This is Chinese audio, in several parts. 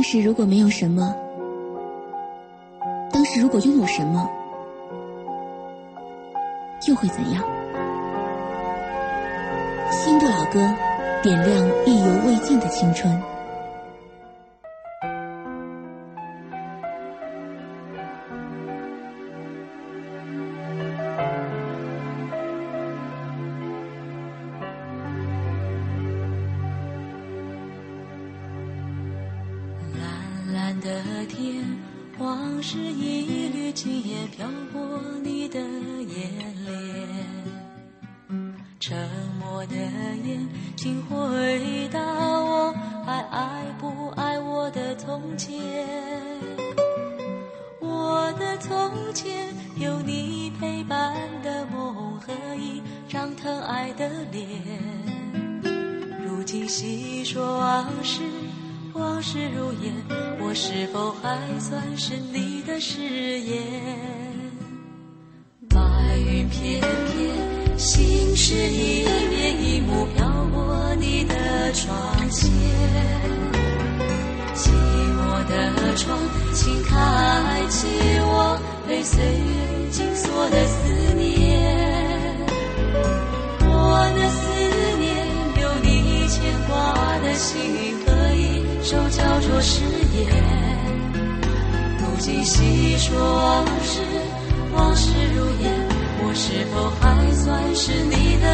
当时如果没有什么当时如果拥有什么又会怎样？新的老歌点亮意犹未尽的青春。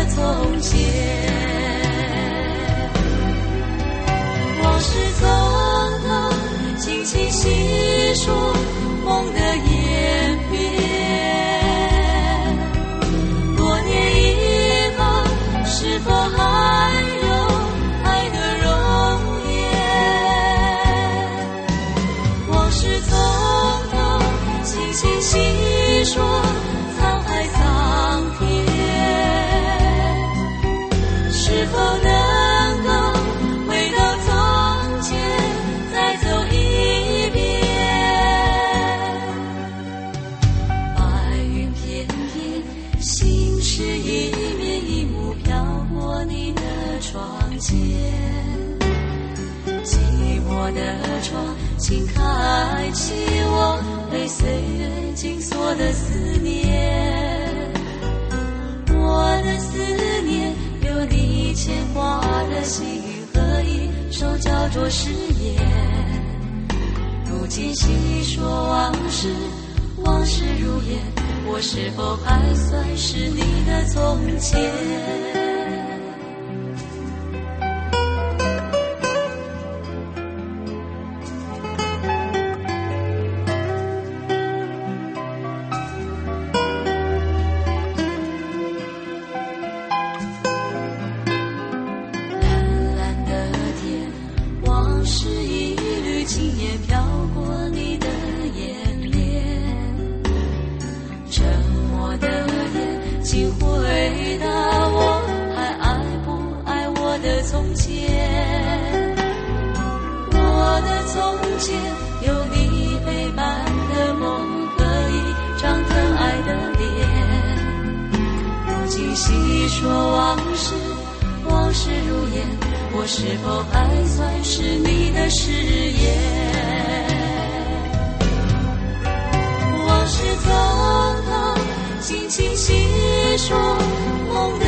从前。埋起我被岁月紧锁的思念，我的思念有你牵挂的心和一首叫做誓言。如今细说往事，往事如烟，我是否还算是你的从前？有你陪伴的梦和一张疼爱的脸如今细说往事往事如烟我是否还算是你的誓言？往事匆匆轻轻细说梦的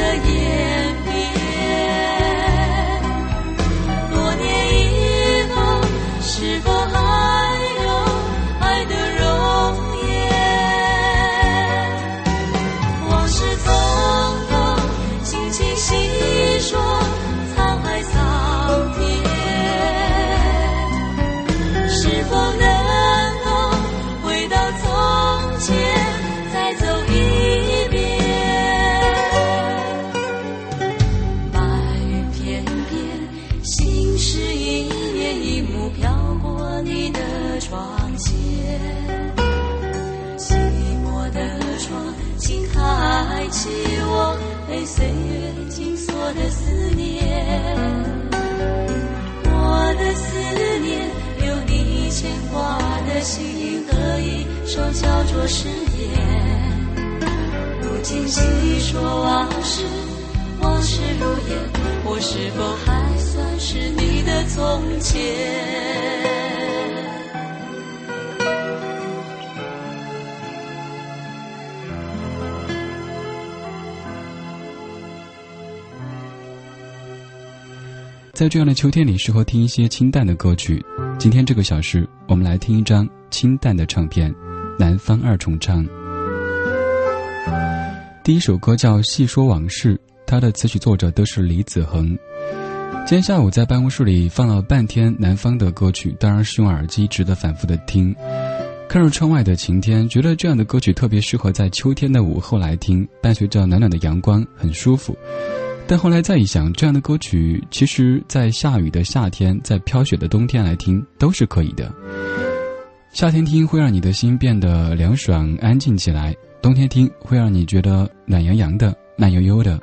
叫做誓言如今细说往事往事如烟我是否还算是你的从前在这样的秋天里适合听一些清淡的歌曲。今天这个小时我们来听一张清淡的唱片。南方二重唱》。第一首歌叫《细说往事》，它的词曲作者都是李子恒。今天下午在办公室里放了半天南方的歌曲，当然是用耳机值得反复的听。看着窗外的晴天，觉得这样的歌曲特别适合在秋天的午后来听，伴随着暖暖的阳光，很舒服。但后来再一想，这样的歌曲其实，在下雨的夏天，在飘雪的冬天来听都是可以的。夏天听会让你的心变得凉爽、安静起来；冬天听会让你觉得暖洋洋的、慢悠悠的。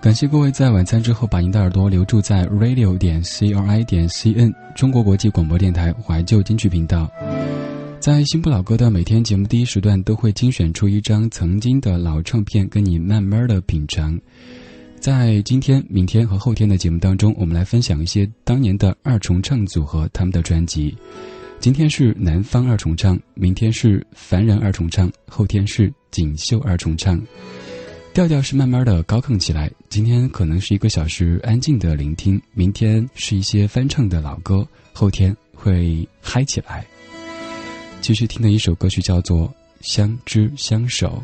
感谢各位在晚餐之后把您的耳朵留住在 radio 点 c r i 点 c n 中国国际广播电台怀旧金曲频道。在新不老歌的每天节目第一时段，都会精选出一张曾经的老唱片，跟你慢慢的品尝。在今天、明天和后天的节目当中，我们来分享一些当年的二重唱组合他们的专辑。今天是南方二重唱，明天是凡人二重唱，后天是锦绣二重唱。调调是慢慢的高亢起来。今天可能是一个小时安静的聆听，明天是一些翻唱的老歌，后天会嗨起来。继续听的一首歌曲叫做《相知相守》。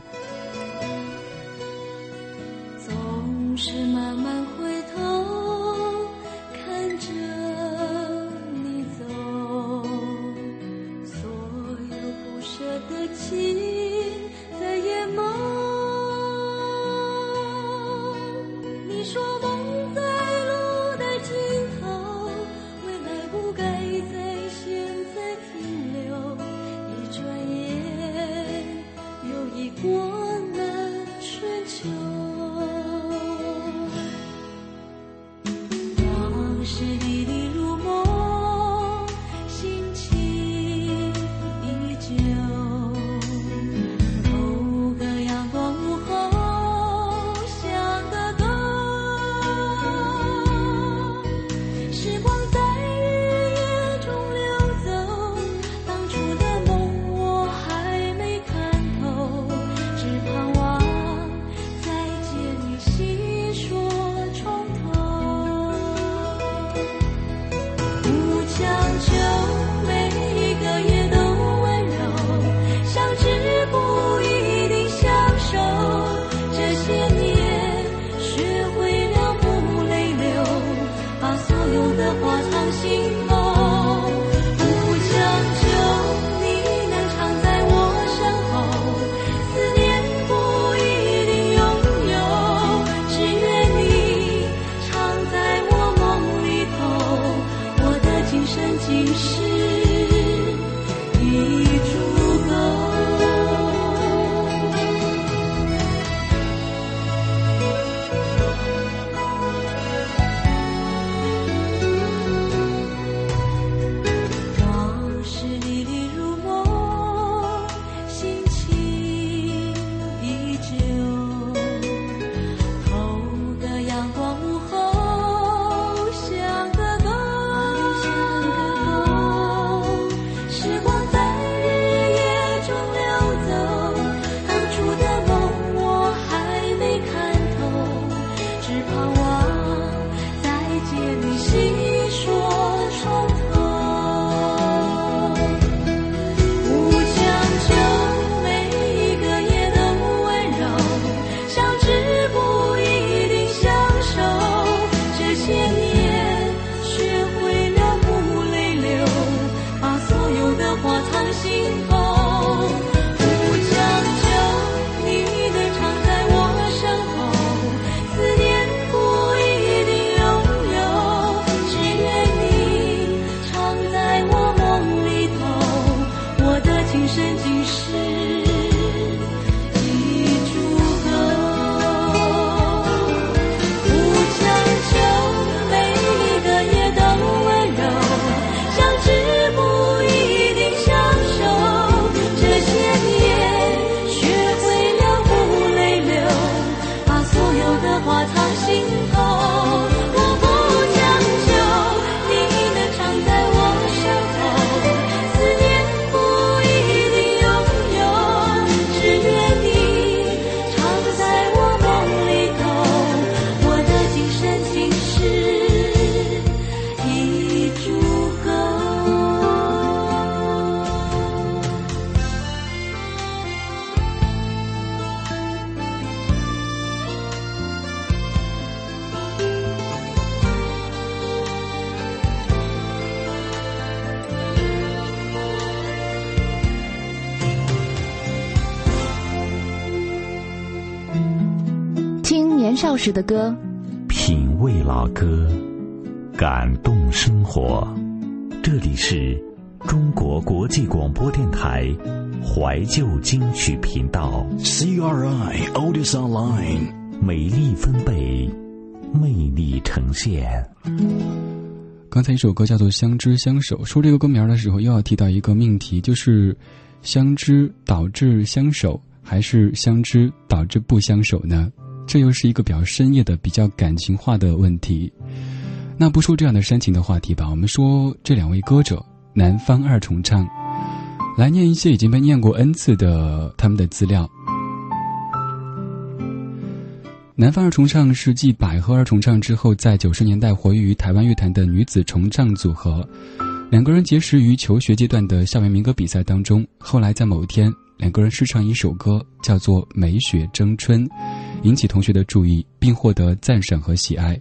年少时的歌，品味老歌，感动生活。这里是中国国际广播电台怀旧金曲频道，CRI Oldies Online，美丽分贝，魅力呈现。刚才一首歌叫做《相知相守》，说这个歌名的时候，又要提到一个命题，就是相知导致相守，还是相知导致不相守呢？这又是一个比较深夜的、比较感情化的问题。那不说这样的煽情的话题吧，我们说这两位歌者，南方二重唱，来念一些已经被念过 n 次的他们的资料。南方二重唱是继百合二重唱之后，在九十年代活跃于台湾乐坛的女子重唱组合。两个人结识于求学阶段的校园民歌比赛当中，后来在某一天，两个人试唱一首歌，叫做《美雪争春》。引起同学的注意，并获得赞赏和喜爱。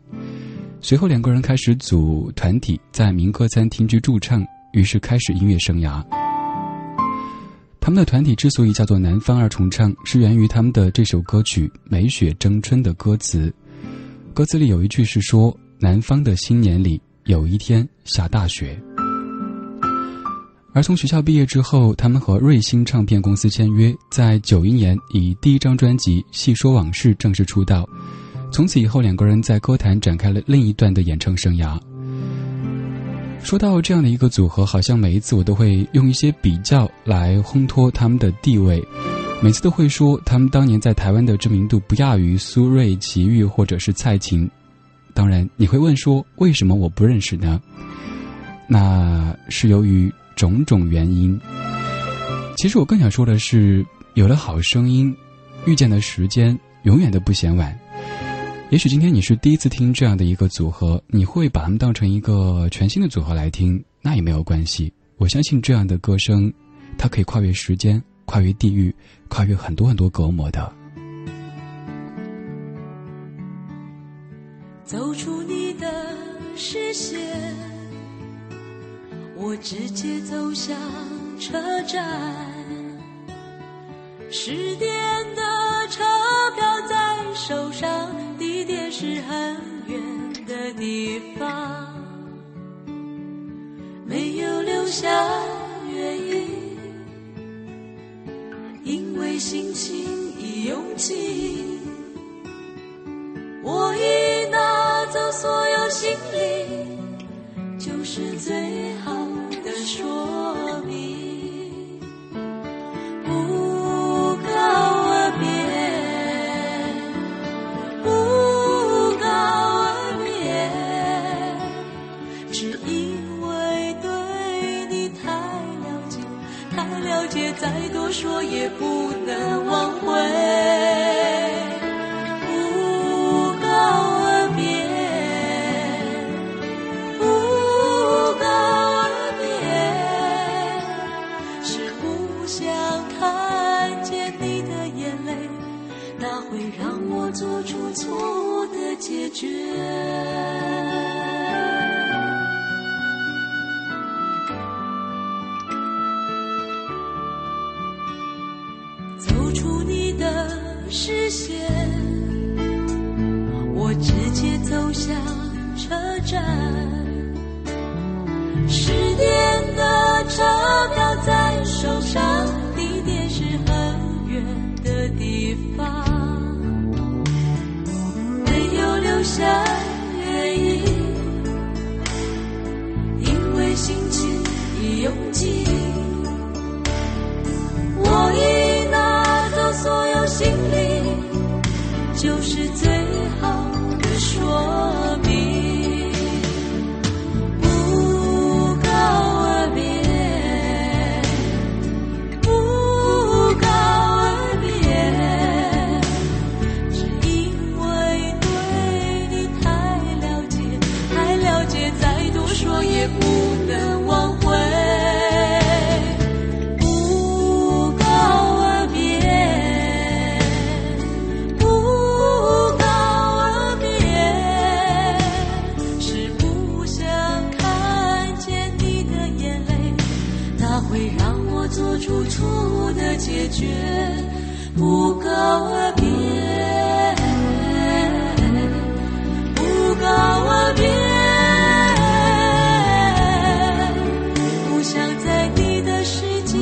随后，两个人开始组团体，在民歌餐厅去驻唱，于是开始音乐生涯。他们的团体之所以叫做“南方二重唱”，是源于他们的这首歌曲《梅雪争春》的歌词。歌词里有一句是说：“南方的新年里，有一天下大雪。”而从学校毕业之后，他们和瑞星唱片公司签约，在九一年以第一张专辑《细说往事》正式出道。从此以后，两个人在歌坛展开了另一段的演唱生涯。说到这样的一个组合，好像每一次我都会用一些比较来烘托他们的地位，每次都会说他们当年在台湾的知名度不亚于苏芮、齐豫或者是蔡琴。当然，你会问说为什么我不认识呢？那是由于。种种原因，其实我更想说的是，有了好声音，遇见的时间永远都不嫌晚。也许今天你是第一次听这样的一个组合，你会把他们当成一个全新的组合来听，那也没有关系。我相信这样的歌声，它可以跨越时间，跨越地域，跨越很多很多隔膜的。走出你的视线。我直接走向车站，十点的车票在手上，地点是很远的地方，没有留下原因，因为心情已拥挤，我已拿走所有行李，就是最好。说明，不告而别，不告而别，只因为对你太了解，太了解，再多说也不能挽回。走出你的视线，我直接走向车站，十点的车票在手上，地点是很远的地方。下绝不告而别，不告而别，不想在你的世界，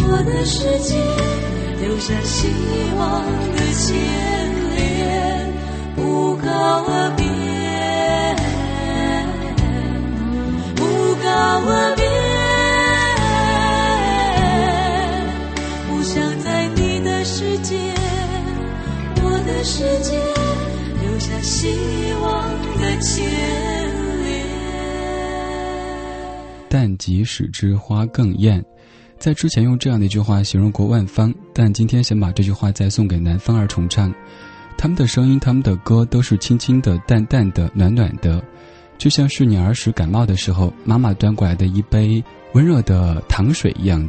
我的世界留下希望的线。世界，留下希望的牵连。但即使之花更艳。在之前用这样的一句话形容过万芳，但今天想把这句话再送给南方二重唱。他们的声音，他们的歌都是轻轻的、淡淡的、暖暖的，就像是你儿时感冒的时候，妈妈端过来的一杯温热的糖水一样。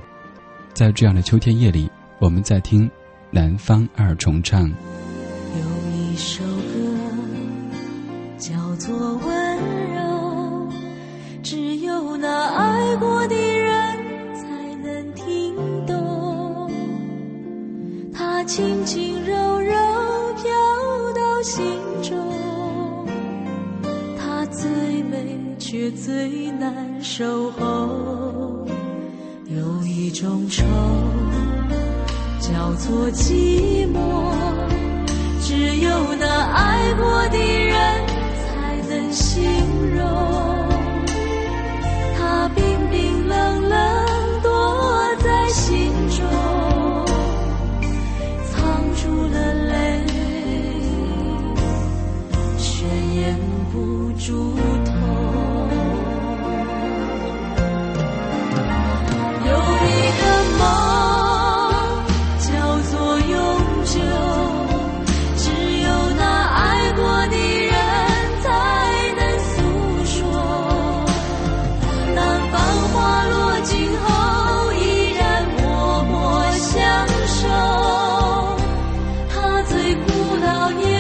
在这样的秋天夜里，我们在听南方二重唱。一首歌叫做《温柔》，只有那爱过的人才能听懂。它轻轻柔柔飘到心中，它最美却最难守候。有一种愁。叫做寂寞，只有那爱过的人才能形容。他冰冰冷冷躲在心中，藏住了泪，却掩不住到你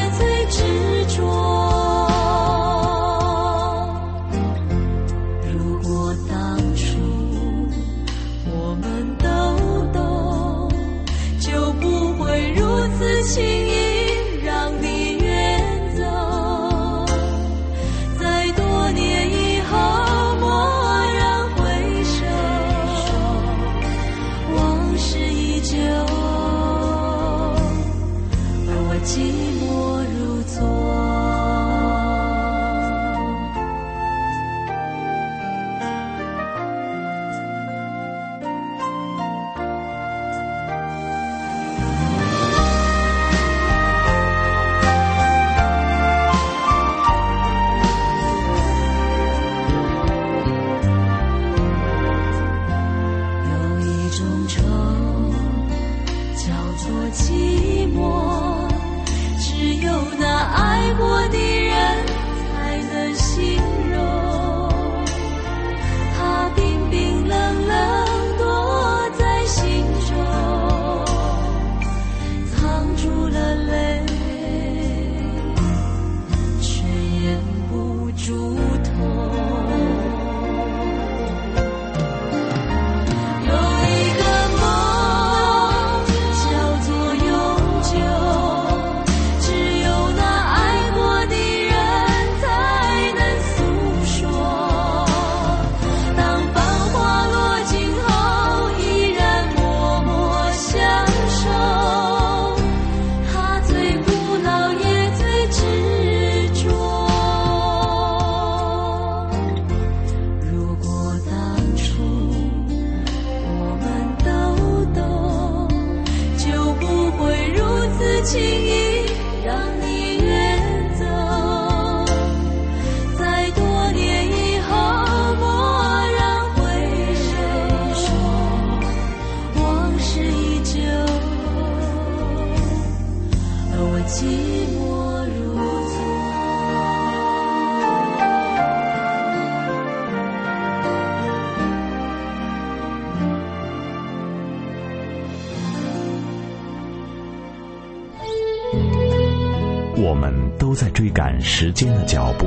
时间的脚步，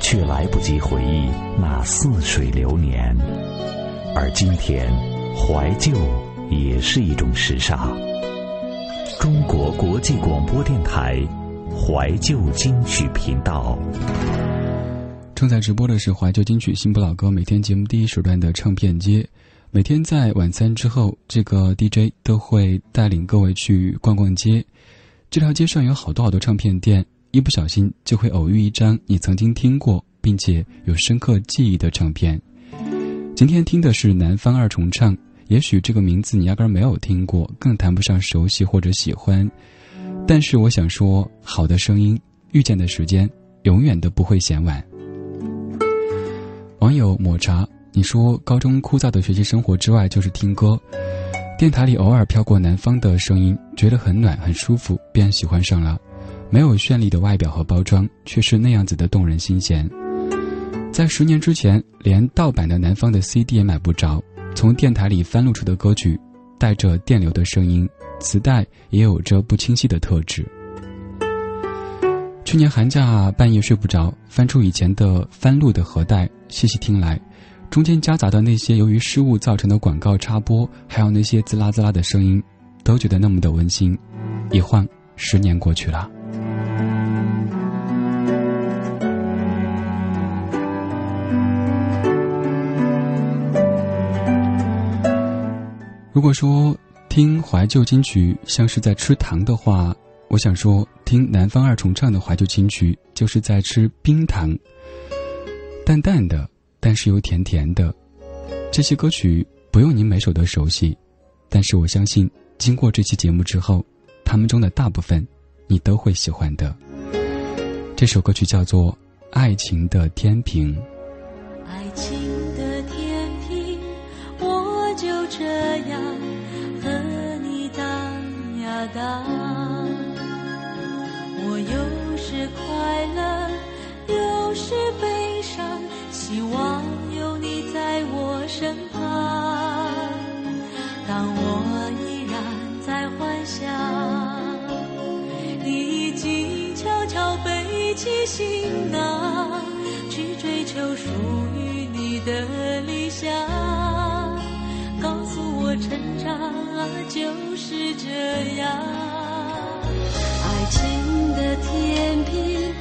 却来不及回忆那似水流年。而今天，怀旧也是一种时尚。中国国际广播电台怀旧金曲频道。正在直播的是怀旧金曲新不老歌每天节目第一时段的唱片街。每天在晚餐之后，这个 DJ 都会带领各位去逛逛街。这条街上有好多好多唱片店，一不小心就会偶遇一张你曾经听过并且有深刻记忆的唱片。今天听的是南方二重唱，也许这个名字你压根没有听过，更谈不上熟悉或者喜欢。但是我想说，好的声音，遇见的时间，永远都不会嫌晚。网友抹茶，你说高中枯燥的学习生活之外就是听歌，电台里偶尔飘过南方的声音，觉得很暖很舒服，便喜欢上了。没有绚丽的外表和包装，却是那样子的动人心弦。在十年之前，连盗版的南方的 CD 也买不着。从电台里翻录出的歌曲，带着电流的声音，磁带也有着不清晰的特质。去年寒假半夜睡不着，翻出以前的翻录的盒带，细细听来，中间夹杂的那些由于失误造成的广告插播，还有那些滋啦滋啦的声音，都觉得那么的温馨。一晃，十年过去了。如果说听怀旧金曲像是在吃糖的话，我想说听南方二重唱的怀旧金曲就是在吃冰糖，淡淡的，但是又甜甜的。这些歌曲不用你每首都熟悉，但是我相信经过这期节目之后，他们中的大部分你都会喜欢的。这首歌曲叫做《爱情的天平》。爱情我有时快乐，有时悲伤，希望有你在我身旁。当我依然在幻想，你已经悄悄背起行囊，去追求属于你的理想。告诉我，成长啊就是这样。爱情的天平，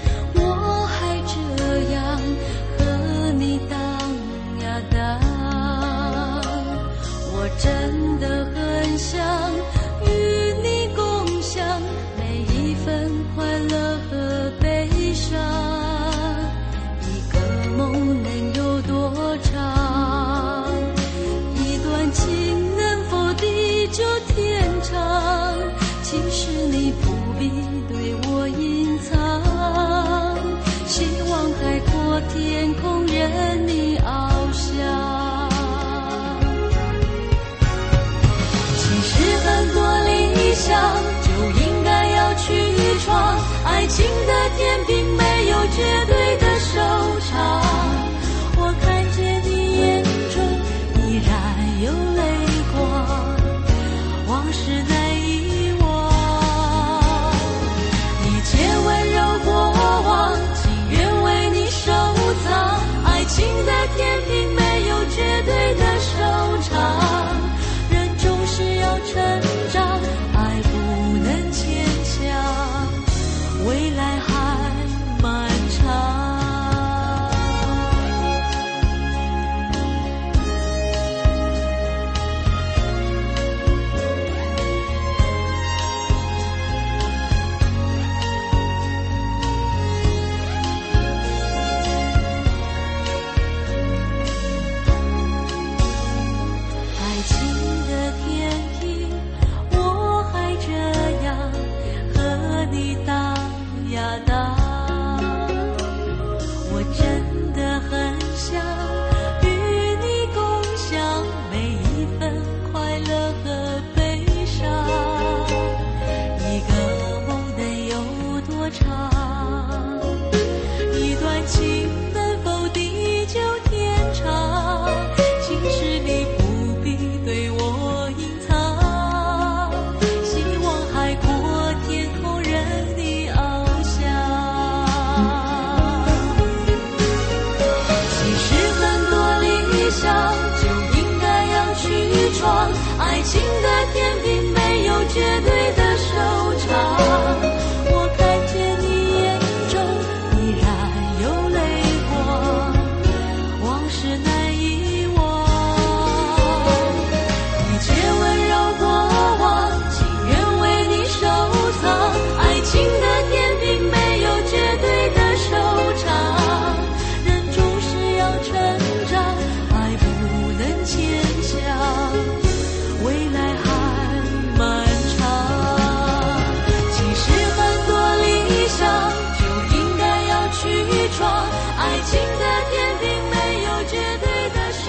情的天平没有绝对的收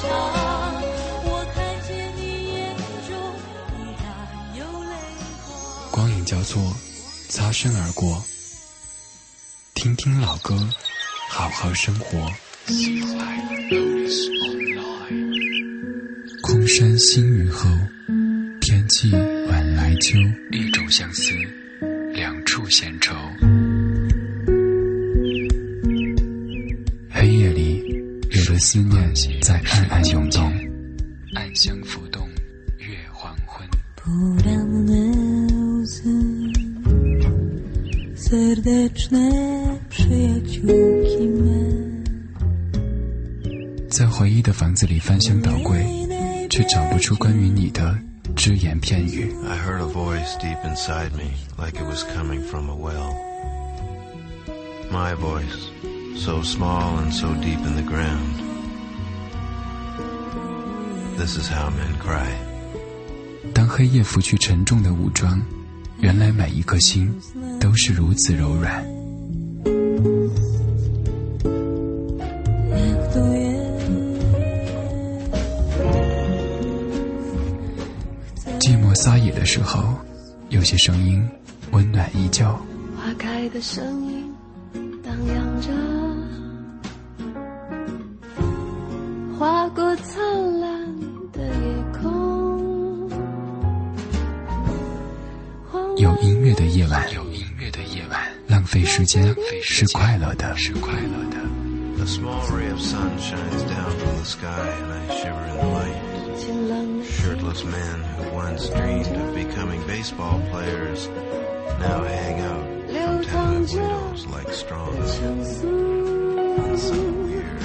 场。我看见你眼中依然有泪光。光影交错，擦身而过。听听老歌，好好生活。空山新雨后，天气晚来秋。一种相思，两处闲愁。思念在暗暗涌动，暗香浮动，月黄昏。在回忆的房子里翻箱倒柜，却找不出关于你的只言片语。I heard a voice deep inside me, like it was coming from a well. My voice, so small and so deep in the ground. This is how men cry. 当黑夜拂去沉重的武装，原来每一颗心都是如此柔软。寂寞撒野的时候，有些声音温暖依旧。花开的声音荡漾着，时间是快乐的，是快乐的。A small ray of sun shines down from the sky, and I shiver in the light. 晴朗的 Shirtless men who once dreamed of becoming baseball players now hang out from tenement windows like straws. 相思，So weird.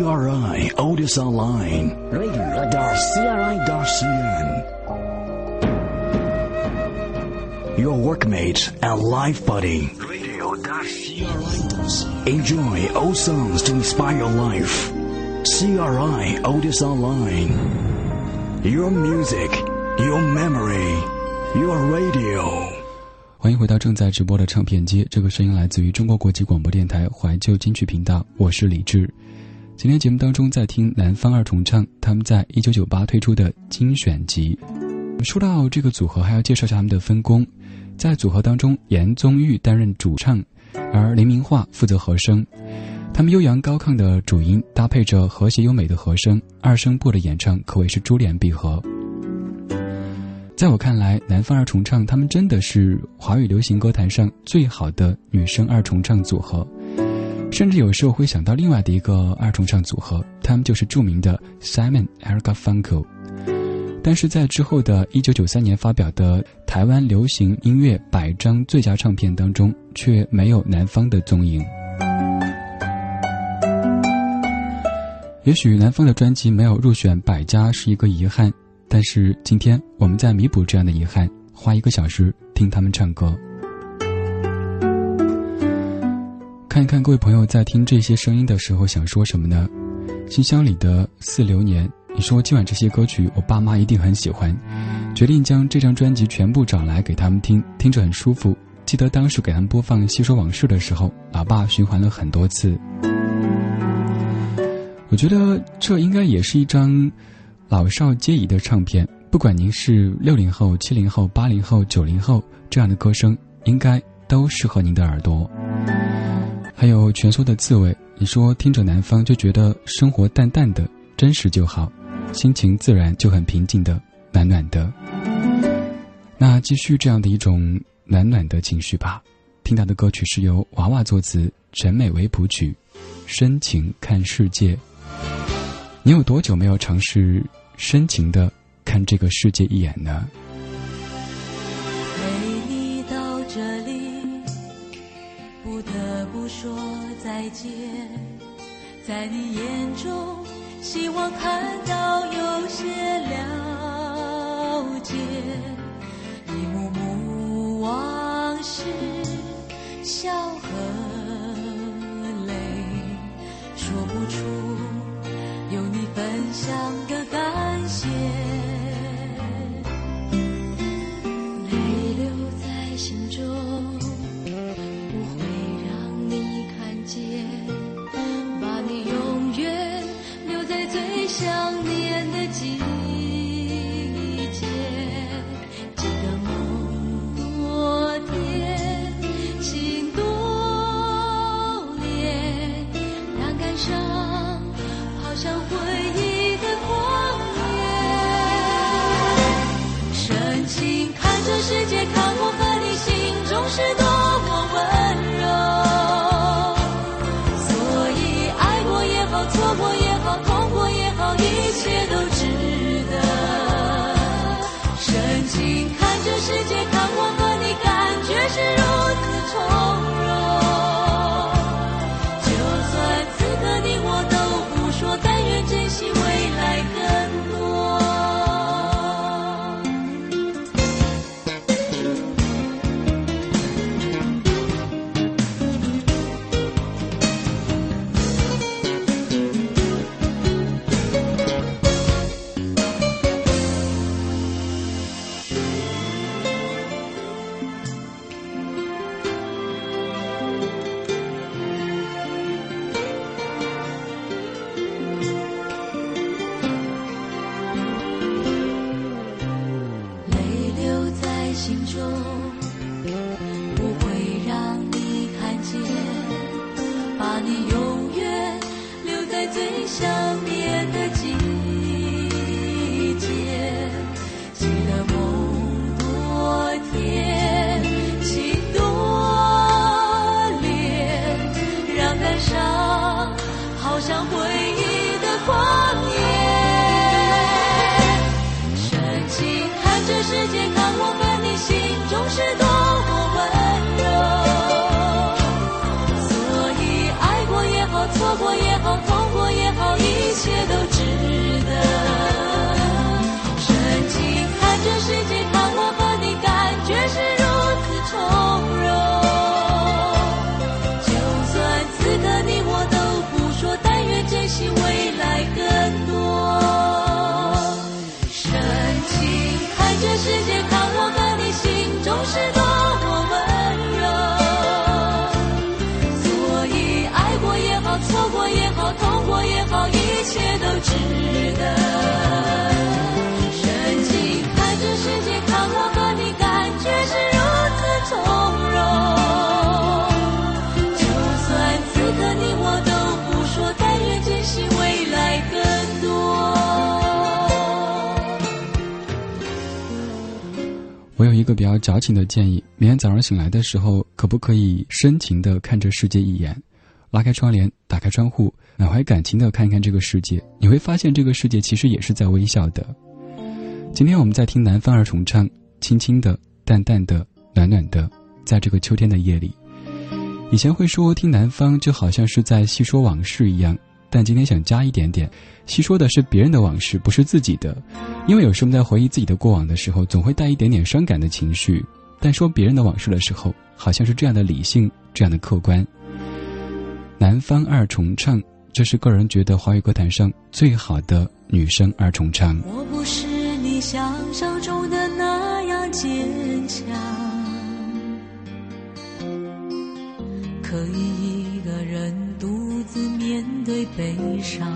CRI Otis Online. Radio.cri.cn. Your workmate and life buddy. Enjoy old songs to inspire your life. CRI Otis Online. Your music, your memory, your radio. 欢迎回到正在直播的唱片街，这个声音来自于中国国际广播电台怀旧金曲频道，我是李志。 今天节目当中在听南方二重唱他们在一九九八推出的精选集。说到这个组合，还要介绍一下他们的分工。在组合当中，严宗玉担任主唱，而林明化负责和声。他们悠扬高亢的主音搭配着和谐优美的和声，二声部的演唱可谓是珠联璧合。在我看来，南方二重唱他们真的是华语流行歌坛上最好的女生二重唱组合，甚至有时候会想到另外的一个二重唱组合，他们就是著名的 Simon Erica Funko。但是在之后的1993年发表的台湾流行音乐百张最佳唱片当中，却没有南方的踪影。也许南方的专辑没有入选百家是一个遗憾，但是今天我们在弥补这样的遗憾，花一个小时听他们唱歌，看一看各位朋友在听这些声音的时候想说什么呢？信箱里的似流年，你说今晚这些歌曲我爸妈一定很喜欢，决定将这张专辑全部找来给他们听，听着很舒服。记得当时给他们播放《细说往事》的时候，老爸循环了很多次。我觉得这应该也是一张老少皆宜的唱片，不管您是六零后、七零后、八零后、九零后，这样的歌声应该都适合您的耳朵。还有蜷缩的刺猬，你说听着南方就觉得生活淡淡的，真实就好，心情自然就很平静的，暖暖的。那继续这样的一种暖暖的情绪吧。听到的歌曲是由娃娃作词，陈美为谱曲，《深情看世界》。你有多久没有尝试深情的看这个世界一眼呢？再见。在你眼中，希望看到有些亮我有一个比较矫情的建议：明天早上醒来的时候，可不可以深情的看着世界一眼，拉开窗帘，打开窗户，满怀感情的看一看这个世界？你会发现，这个世界其实也是在微笑的。今天我们在听南方二重唱，轻轻的、淡淡的、暖暖的，在这个秋天的夜里。以前会说听南方就好像是在细说往事一样。但今天想加一点点，细说的是别人的往事，不是自己的。因为有时我们在回忆自己的过往的时候，总会带一点点伤感的情绪。但说别人的往事的时候，好像是这样的理性，这样的客观。南方二重唱，这是个人觉得华语歌坛上最好的女生二重唱。我不是你想象中的那样坚强，可以一个人独。自面对悲伤，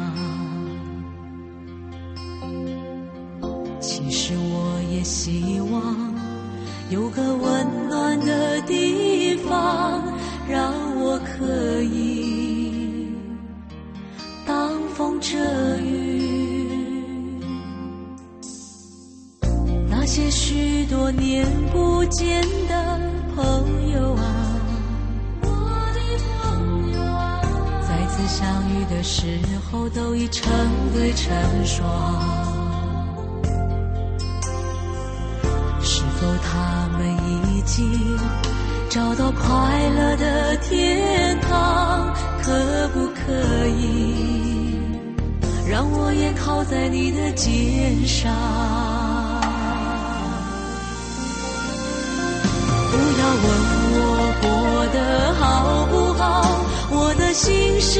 其实我也希望有个温暖的地方，让我可以挡风遮雨。那些许多年不见的朋友啊。相遇的时候都已成对成双，是否他们已经找到快乐的天堂？可不可以让我也靠在你的肩上？不要问我过得好不好。我的心事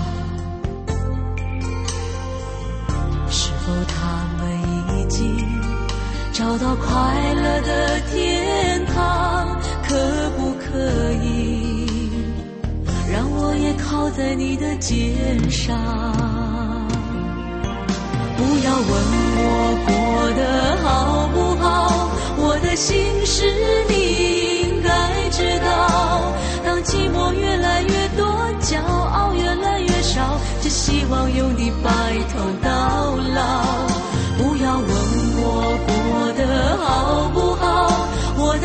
找到快乐的天堂？可不可以让我也靠在你的肩上？不要问我过得好不好，我的心事你应该。知道，当寂寞越来越多，骄傲越来越少，只希望有你白头到老。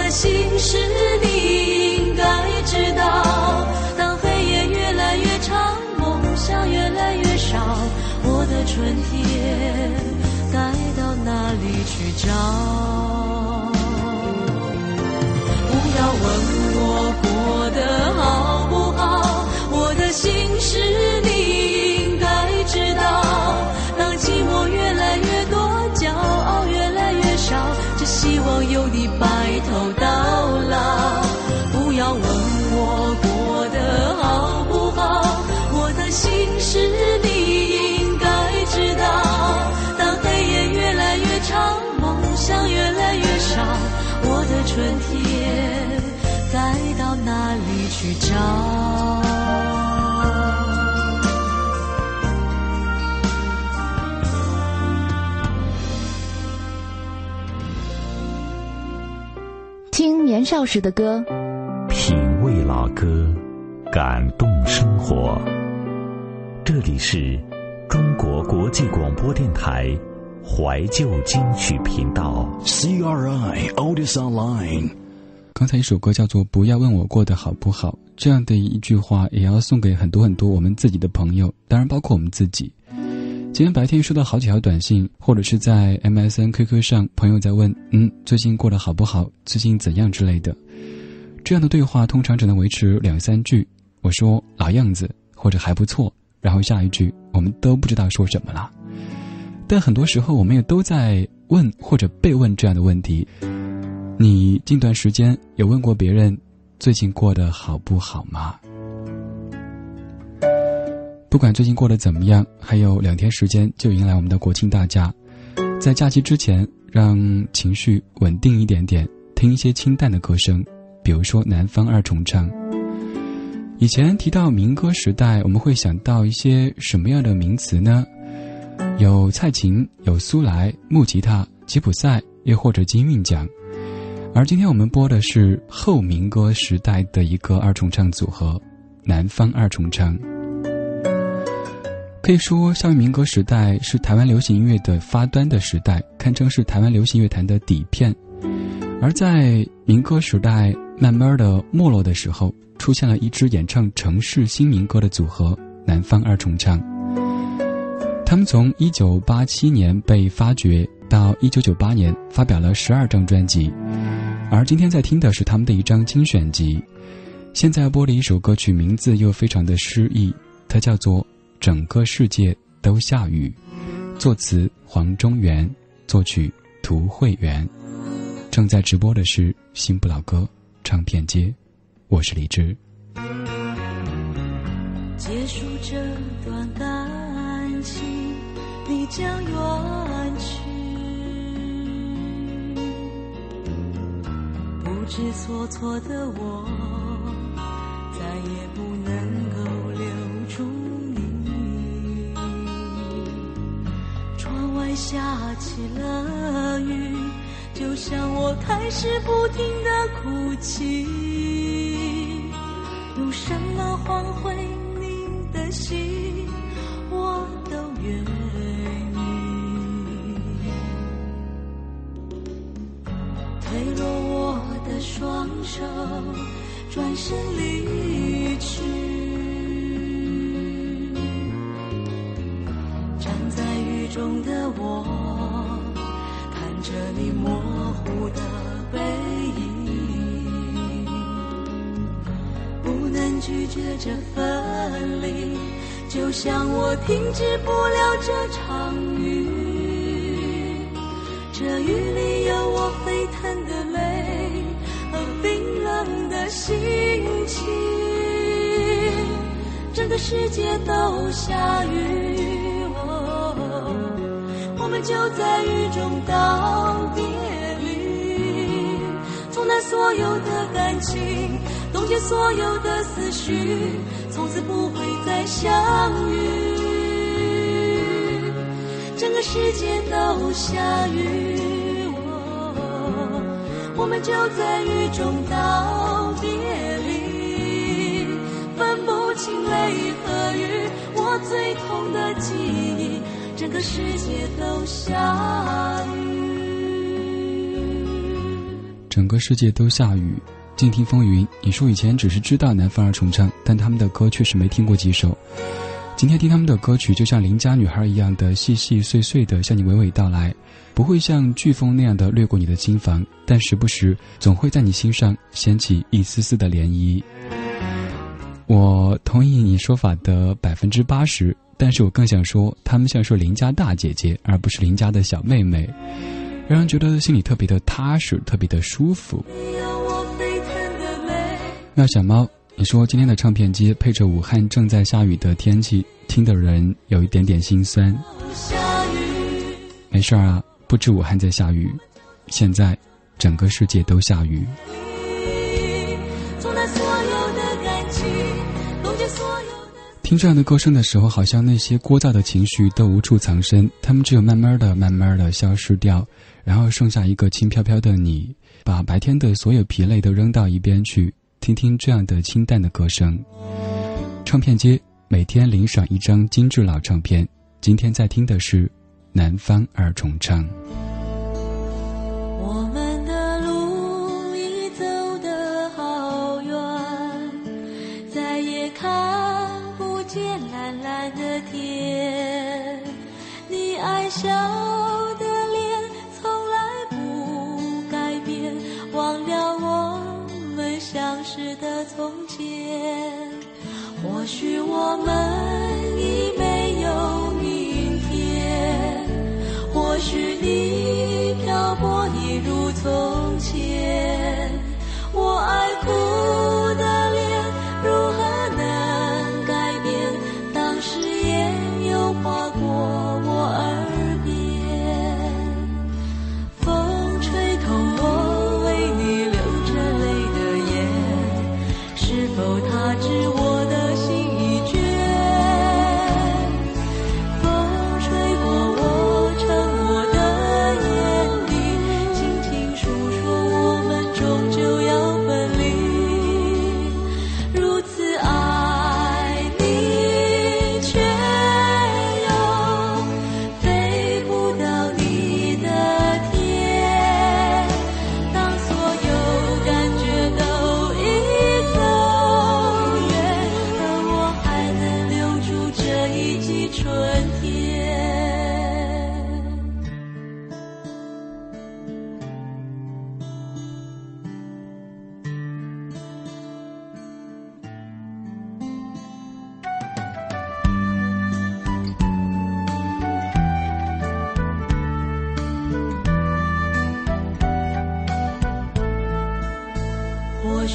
的心事你应该知道。当黑夜越来越长，梦想越来越少，我的春天该到哪里去找？少时的歌，品味老歌，感动生活。这里是中国国际广播电台怀旧金曲频道，CRI Otis Online。刚才一首歌叫做《不要问我过得好不好》，这样的一句话也要送给很多很多我们自己的朋友，当然包括我们自己。今天白天收到好几条短信，或者是在 MSN、QQ 上，朋友在问：“嗯，最近过得好不好？最近怎样之类的。”这样的对话通常只能维持两三句。我说：“老样子”或者“还不错”，然后下一句我们都不知道说什么了。但很多时候，我们也都在问或者被问这样的问题。你近段时间有问过别人最近过得好不好吗？不管最近过得怎么样，还有两天时间就迎来我们的国庆大假，在假期之前，让情绪稳定一点点，听一些清淡的歌声，比如说南方二重唱。以前提到民歌时代，我们会想到一些什么样的名词呢？有蔡琴，有苏来，木吉他，吉普赛，又或者金韵奖。而今天我们播的是后民歌时代的一个二重唱组合，南方二重唱。可以说，校园民歌时代是台湾流行音乐的发端的时代，堪称是台湾流行乐坛的底片。而在民歌时代慢慢的没落的时候，出现了一支演唱城市新民歌的组合——南方二重唱。他们从一九八七年被发掘，到一九九八年发表了十二张专辑。而今天在听的是他们的一张精选集，现在播的一首歌曲名字又非常的诗意，它叫做《整个世界都下雨》，作词黄中原，作曲涂慧源。正在直播的是新不老歌唱片街，我是李志。结束这段感情，你将远去。不知所措的我，下起了雨，就像我开始不停的哭泣。用什么换回你的心，我都愿意。推落我的。双手转身离去，中的我，看着你模糊的背影，不能拒绝这分离，就像我停止不了这场雨。这雨里有我沸腾的泪和冰冷的心情，整个世界都下雨。就在雨中道别离，冲淡所有的感情，冻结所有的思绪，从此不会再相遇。整个世界都下雨，我们就在雨中道别离，分不清泪和雨，我最痛的记忆。整个世界都下雨，整个世界都下雨。静听风云，你说以前只是知道南方儿重唱，但他们的歌确实没听过几首。今天听他们的歌曲，就像邻家女孩一样的细细碎碎的向你娓娓道来，不会像飓风那样的掠过你的心房，但时不时总会在你心上掀起一丝丝的涟漪。我同意你说法的百分之八十。但是我更想说，他们像是邻家大姐姐，而不是邻家的小妹妹，让人觉得心里特别的踏实，特别的舒服。那小猫，你说今天的唱片机配着武汉正在下雨的天气，听的人有一点点心酸。没事儿啊，不止武汉在下雨，现在整个世界都下雨。听这样的歌声的时候，好像那些聒噪的情绪都无处藏身，他们只有慢慢的、慢慢的消失掉，然后剩下一个轻飘飘的你，把白天的所有疲累都扔到一边去，听听这样的清淡的歌声。唱片街每天领赏一张精致老唱片，今天在听的是《南方二重唱》。笑的脸从来不改变，忘了我们相识的从前。或许我们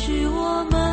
是我们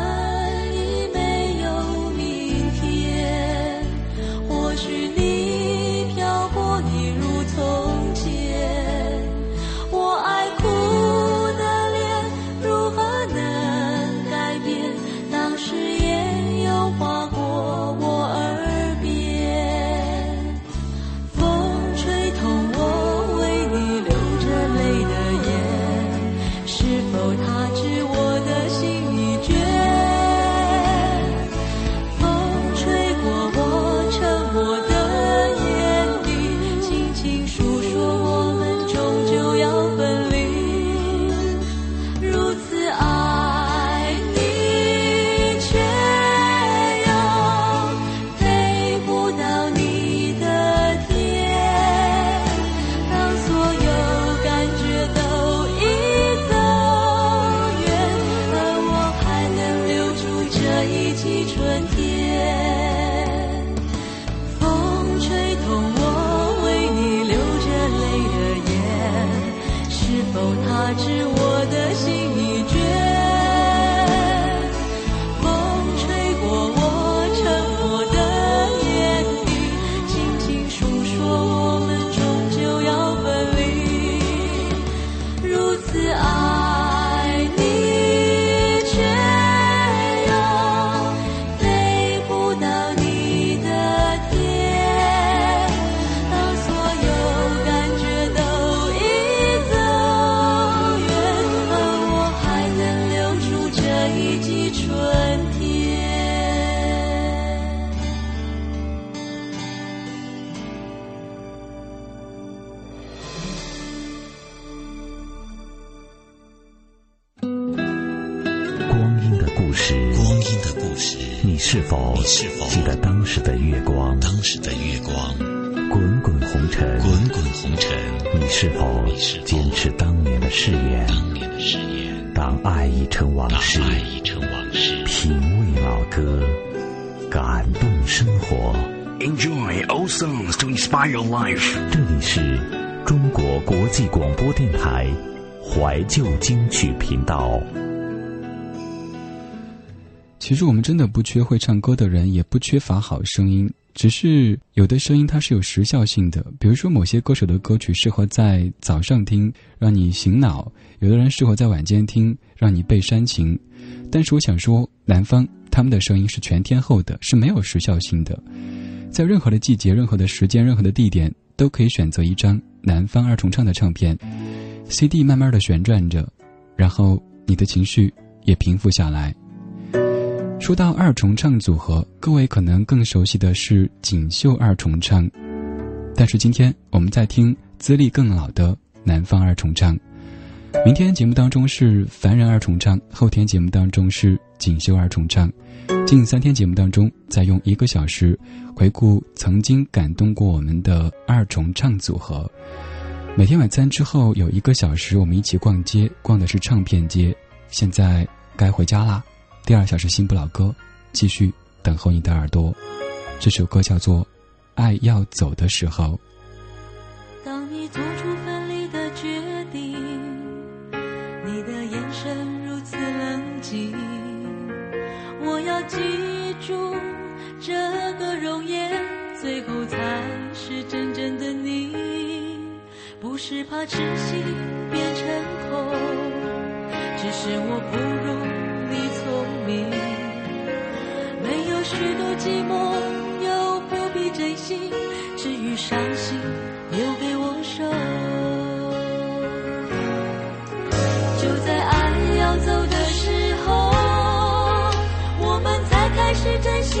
时的月光，滚滚红尘，滚滚红尘，你是否坚持当年的誓言？当年的誓言，当爱已成往当事，爱已成往事，品味老歌，感动生活。Enjoy old songs to inspire your life. 这里是中国国际广播电台怀旧金曲频道。其实我们真的不缺会唱歌的人，也不缺乏好声音，只是有的声音它是有时效性的。比如说，某些歌手的歌曲适合在早上听，让你醒脑；有的人适合在晚间听，让你被煽情。但是我想说，南方他们的声音是全天候的，是没有时效性的，在任何的季节、任何的时间、任何的地点，都可以选择一张南方二重唱的唱片，CD 慢慢的旋转着，然后你的情绪也平复下来。说到二重唱组合，各位可能更熟悉的是锦绣二重唱，但是今天我们在听资历更老的南方二重唱。明天节目当中是凡人二重唱，后天节目当中是锦绣二重唱，近三天节目当中再用一个小时回顾曾经感动过我们的二重唱组合。每天晚餐之后有一个小时，我们一起逛街，逛的是唱片街。现在该回家啦。第二小时新不老歌，继续等候你的耳朵。这首歌叫做《爱要走的时候》。当你做出分离的决定，你的眼神如此冷静，我要记住这个容颜，最后才是真正的你。不是怕痴心变成空，只是我不如明。没有许多寂寞，又不必珍惜，至于伤心，留给我受。就在爱要走的时候，我们才开始真心